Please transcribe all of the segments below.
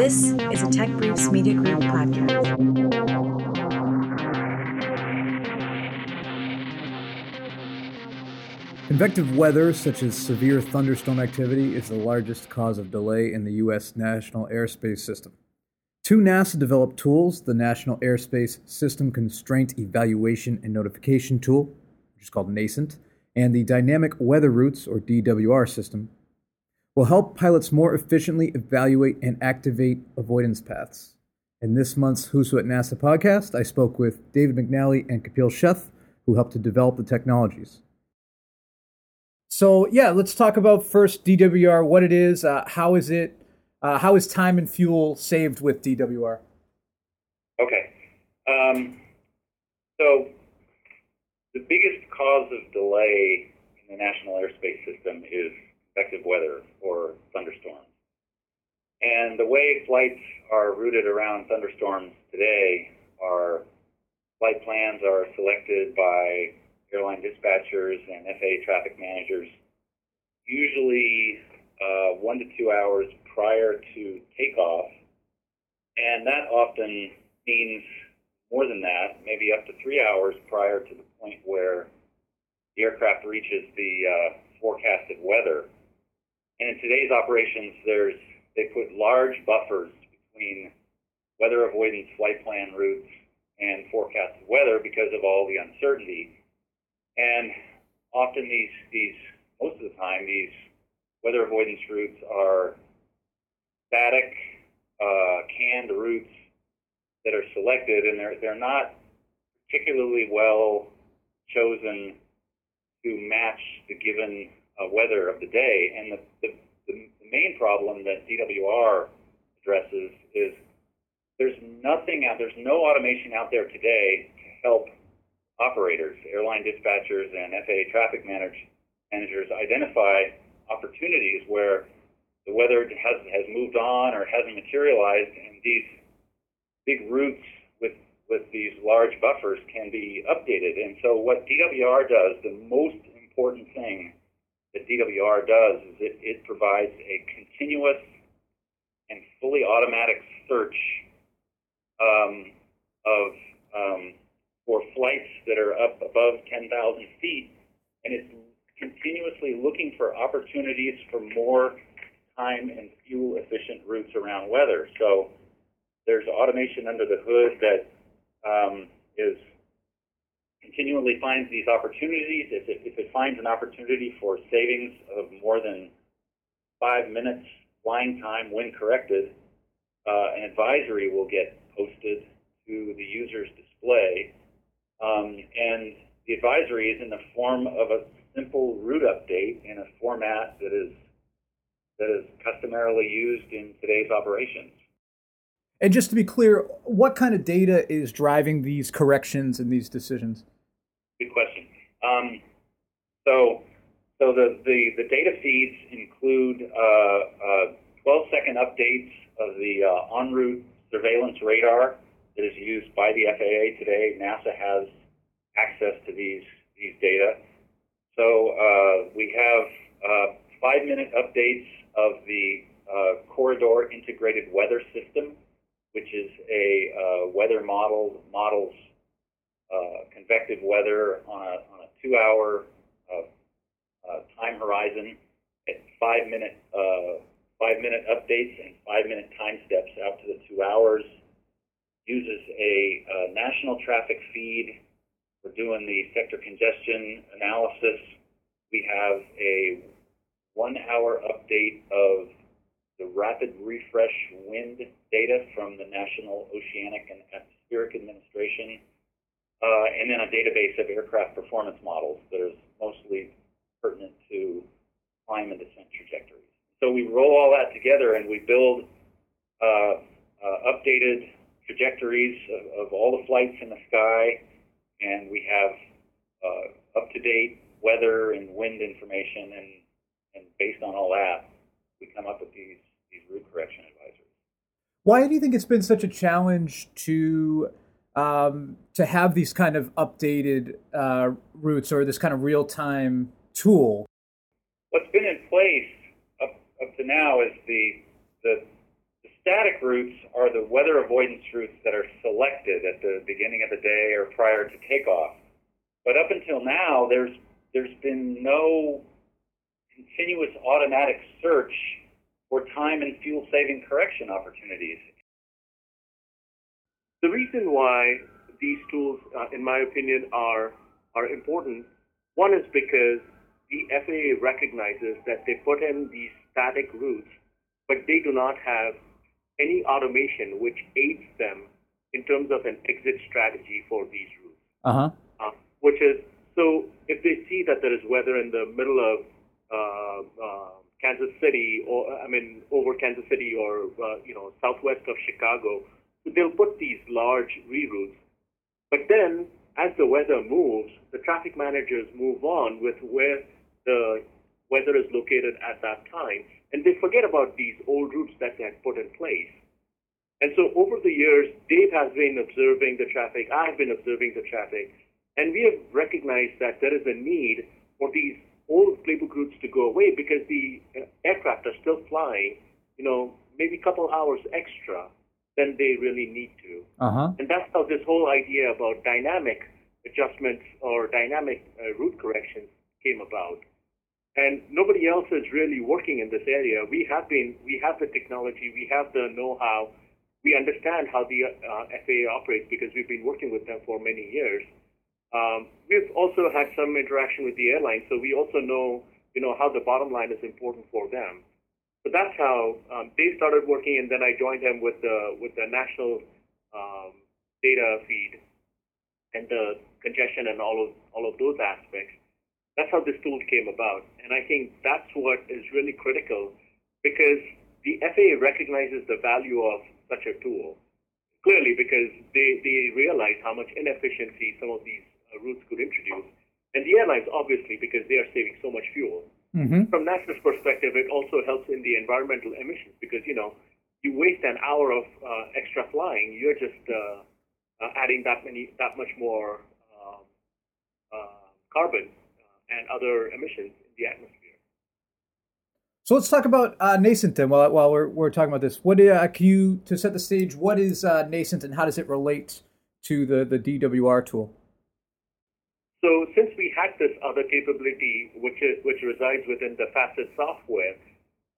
This is a Tech Briefs Media Group podcast. Convective weather, such as severe thunderstorm activity, is the largest cause of delay in the U.S. National Airspace System. Two NASA developed tools the National Airspace System Constraint Evaluation and Notification Tool, which is called NASCENT, and the Dynamic Weather Routes, or DWR, system, will help pilots more efficiently evaluate and activate avoidance paths. In this month's Who's Who at NASA podcast, I spoke with David McNally and Kapil Sheth, who helped to develop the technologies. So, yeah, let's talk about first DWR, what it is, uh, how is it, uh, how is time and fuel saved with DWR? Okay. Um, so, the biggest cause of delay in the National Airspace System is convective weather or thunderstorms. And the way flights are routed around thunderstorms today are flight plans are selected by airline dispatchers and FAA traffic managers, usually uh, one to two hours prior to takeoff. And that often means more than that, maybe up to three hours prior to the point where the aircraft reaches the uh, forecasted weather. And in today's operations, there's they put large buffers between weather avoidance flight plan routes and forecasted weather because of all the uncertainty. And often these these most of the time these weather avoidance routes are static uh, canned routes that are selected, and they're they're not particularly well chosen to match the given uh, weather of the day. And the, the, the, main problem that DWR addresses is there's nothing out, there's no automation out there today to help operators, airline dispatchers, and FAA traffic manage, managers identify opportunities where the weather has, has moved on or hasn't materialized, and these big routes with with these large buffers can be updated. And so what DWR does, the most important thing that DWR does is it, it provides a continuous and fully automatic search um, of um, for flights that are up above 10,000 feet, and it's continuously looking for opportunities for more time and fuel efficient routes around weather. So there's automation under the hood that um, is continually finds these opportunities. If it, if it finds an opportunity for savings of more than five minutes flying time when corrected, uh, an advisory will get posted to the user's display. Um, and the advisory is in the form of a simple route update in a format that is that is customarily used in today's operations. And just to be clear, what kind of data is driving these corrections and these decisions? Good question. Um, so, so the, the, the, data feeds include uh, uh, 12 second updates of the uh, en route surveillance radar that is used by the FAA today. NASA has access to these, these data. So uh, we have uh, five minute updates of the uh, corridor integrated weather system which is a uh, weather model models uh, convective weather on a, on a two-hour uh, uh time horizon at five-minute uh, five-minute updates and five-minute time steps out to the two hours. Uses a uh, national traffic feed for doing the sector congestion analysis. We have a one-hour update of the rapid refresh wind data from the National Oceanic and Atmospheric Administration, uh, and then a database of aircraft performance models that is mostly pertinent to climb and descent trajectories. So we roll all that together and we build uh, uh, updated trajectories of, of, all the flights in the sky, and we have uh, up-to-date weather and wind information, and, and based on all that, we come up with these these route correction advisories. Why do you think it's been such a challenge to um, to have these kind of updated uh, routes or this kind of real time tool? What's been in place up, up to now is the, the, the static routes are the weather avoidance routes that are selected at the beginning of the day or prior to takeoff. But up until now, there's there's been no continuous automatic search for time and fuel saving correction opportunities. The reason why these tools, uh, in my opinion, are are important. One is because the FAA recognizes that they put in these static routes, but they do not have any automation which aids them in terms of an exit strategy for these routes. Uh-huh. Uh, which is so if they see that there is weather in the middle of uh, uh, Kansas City, or I mean over Kansas City, or uh, you know southwest of Chicago, they'll put these large reroutes. But then, as the weather moves, the traffic managers move on with where the weather is located at that time, and they forget about these old routes that they had put in place. And so over the years, Dave has been observing the traffic, I've been observing the traffic, and we have recognized that there is a need for these old playbook routes to go away because the uh, aircraft are still flying, you know, maybe a couple hours extra than they really need to. Uh-huh. And that's how this whole idea about dynamic adjustments or dynamic uh, route corrections came about. And nobody else is really working in this area. We have been, we have the technology, we have the know-how, we understand how the uh, FAA operates because we've been working with them for many years. Um, we've also had some interaction with the airline, so we also know, you know, how the bottom line is important for them. So that's how um, they started working, and then I joined them with the with the national um, data feed and the congestion and all of all of those aspects. That's how this tool came about, and I think that's what is really critical because the FAA recognizes the value of such a tool clearly because they, they realize how much inefficiency some of these uh, routes could introduce, and the airlines obviously because they are saving so much fuel. Mm-hmm. From NASA's perspective, it also helps in the environmental emissions because you know you waste an hour of uh, extra flying, you're just uh, uh, adding that many that much more um, uh, carbon uh, and other emissions in the atmosphere. So let's talk about uh, NASCENT then. While, while we're, we're talking about this, what uh, can you to set the stage? What is uh, NASCENT and how does it relate to the the DWR tool? So since we had this other capability, which is, which resides within the FACET software,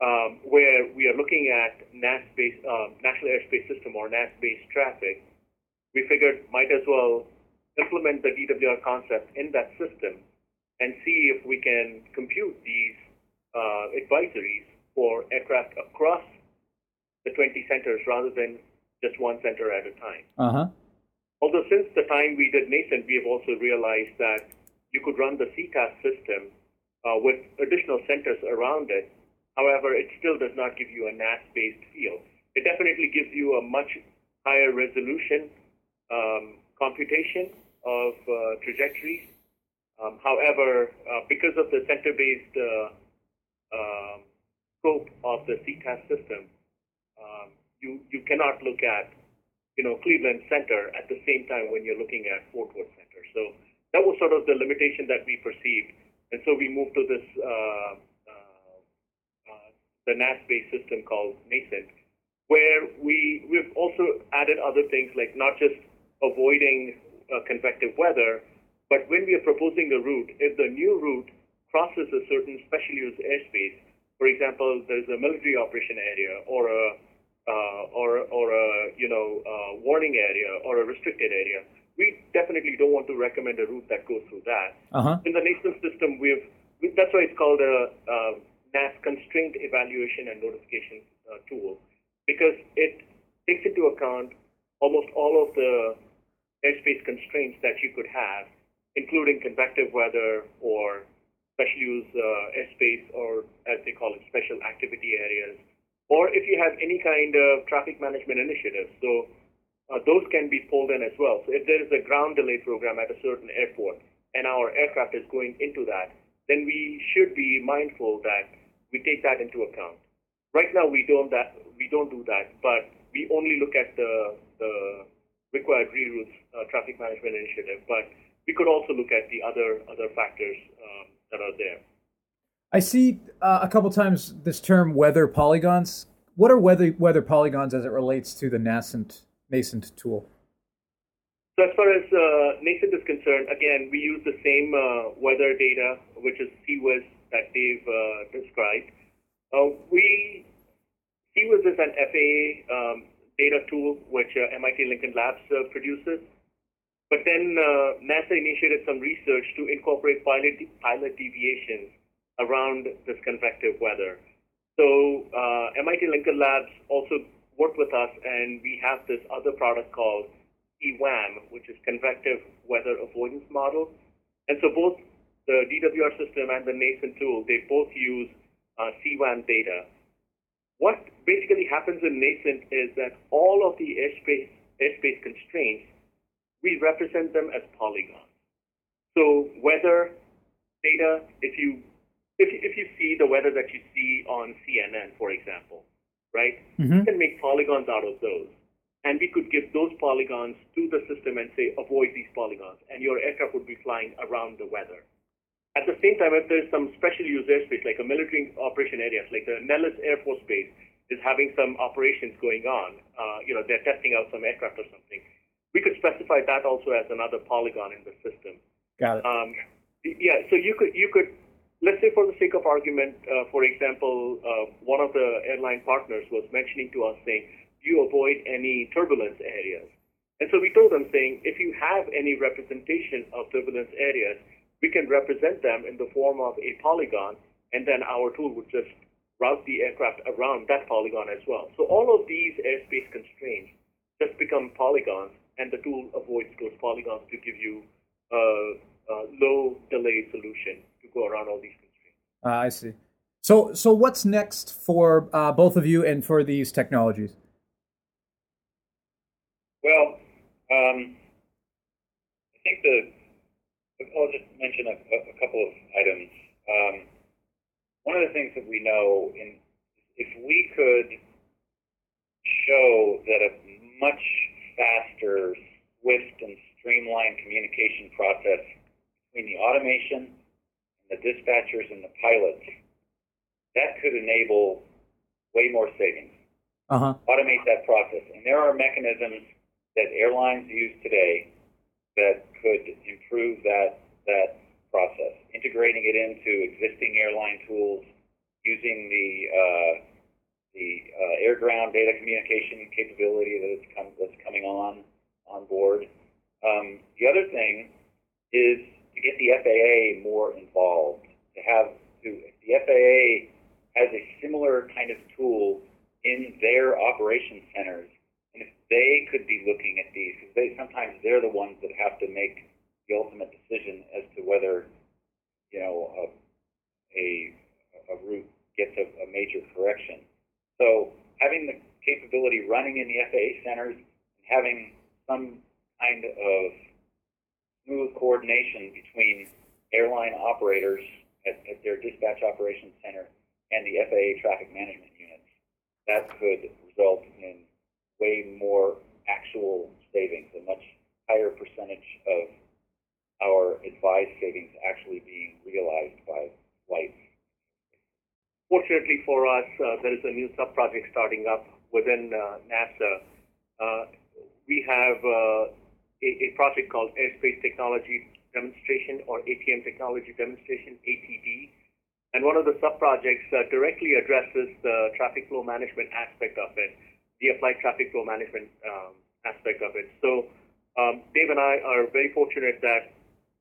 um, where we are looking at NAS-based um, National Airspace System or NAS-based traffic, we figured might as well implement the DWR concept in that system and see if we can compute these uh, advisories for aircraft across the 20 centers rather than just one center at a time. Uh huh. Although since the time we did NASCENT, we have also realized that you could run the CTAS system uh, with additional centers around it. However, it still does not give you a NAS-based feel. It definitely gives you a much higher resolution um, computation of uh, trajectories. Um, however, uh, because of the center-based uh, um, scope of the CTAS system, um, you, you cannot look at you know, Cleveland Center at the same time when you're looking at Fort Worth Center. So that was sort of the limitation that we perceived. And so we moved to this, uh, uh, uh, the NAS-based system called NASCENT, where we, we've also added other things like not just avoiding uh, convective weather, but when we are proposing a route, if the new route crosses a certain special use airspace, for example, there's a military operation area or a uh, or or a you know uh, warning area or a restricted area, we definitely don't want to recommend a route that goes through that. Uh-huh. In the NASCENT system, we've we, that's why it's called a, a NAS constraint evaluation and notification uh, tool because it takes into account almost all of the airspace constraints that you could have, including convective weather or special use uh, airspace or as they call it, special activity areas or if you have any kind of traffic management initiative. So uh, those can be pulled in as well. So if there is a ground delay program at a certain airport and our aircraft is going into that, then we should be mindful that we take that into account. Right now, we don't that we don't do that, but we only look at the the required reroutes uh, traffic management initiative. But we could also look at the other other factors um, that are there. I see uh, a couple times this term weather polygons. what are weather weather polygons as it relates to the NASCENT NASCENT tool? So as far as uh, NASCENT is concerned, again, we use the same uh, weather data, which is CIWS that Dave uh, described. Uh, we CIWS is an FAA um, data tool which uh, MIT Lincoln Labs produces. But then NASA initiated some research to incorporate pilot pilot deviations around this convective weather. So MIT Lincoln Labs also worked with us, and we have this other product called CWAM, which is Convective Weather Avoidance Model. And so both the DWR system and the NASCENT tool, they both use uh, CWAM data. What basically happens in NASCENT is that all of the airspace, airspace constraints, we represent them as polygons. So weather data, if you if you, if you see the weather that you see on CNN, for example, right, mm-hmm. you can make polygons out of those and we could give those polygons to the system and say, avoid these polygons, and your aircraft would be flying around the weather. At the same time, if there's some special use airspace, like a military operation area, like the Nellis Air Force Base is having some operations going on, uh, you know, they're testing out some aircraft or something, we could specify that also as another polygon in the system. Got it. Um, yeah, so you could, you could, for the sake of argument, uh, for example, uh, one of the airline partners was mentioning to us saying, Do you avoid any turbulence areas. And so we told them saying, if you have any representation of turbulence areas, we can represent them in the form of a polygon, and then our tool would just route the aircraft around that polygon as well. So all of these airspace constraints just become polygons, and the tool avoids those polygons to give you a, a low delay solution to go around all these constraints. Uh, I see. So, so what's next for uh, both of you and for these technologies? Well, um, I think the I'll just mention a, a couple of items. Um, one of the things that we know, in, if we could show that a much faster, swift, and streamlined communication process between the automation the dispatchers and the pilots, that could enable way more savings. Uh-huh. Automate that process. And there are mechanisms that airlines use today that could improve that that process, integrating it into existing airline tools, using the uh, the uh, air ground data communication capability that is com- that's coming on on board. Um, the other thing is get the FAA more involved. To have to the FAA has a similar kind of tool in their operation centers and if they could be looking at these because they sometimes they're the ones that have to make the ultimate decision as to whether you know a a, a route gets a, a major correction. So having the capability running in the FAA centers having some kind of smooth coordination between airline operators at, at their dispatch operations center and the FAA traffic management units, that could result in way more actual savings, a much higher percentage of our advised savings actually being realized by flights. Fortunately for us, uh, there is a new sub-project starting up within uh, NASA. Uh, we have uh, a, a, project called Airspace Technology Demonstration or ATM Technology Demonstration, ATD. And one of the sub-projects uh, directly addresses the traffic flow management aspect of it the applied traffic flow management um, aspect of it. So um, Dave and I are very fortunate that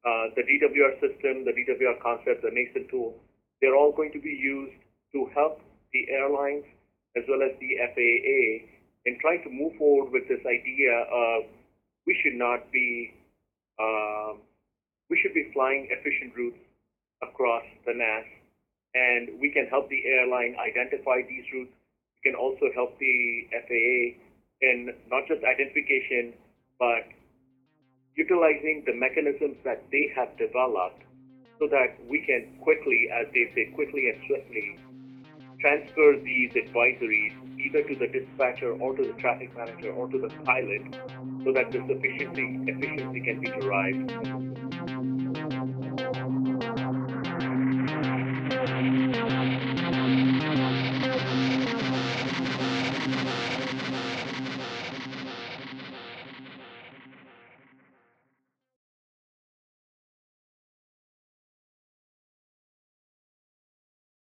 uh, the DWR system, the DWR concept, the NASCENT tool, they're all going to be used to help the airlines as well as the FAA in trying to move forward with this idea of we should not be um, we should be flying efficient routes across the NAS, and we can help the airline identify these routes. We can also help the FAA in not just identification, but utilizing the mechanisms that they have developed so that we can quickly, as they say, quickly and swiftly transfer these advisories either to the dispatcher or to the traffic manager or to the pilot so that this efficiency, efficiency can be derived.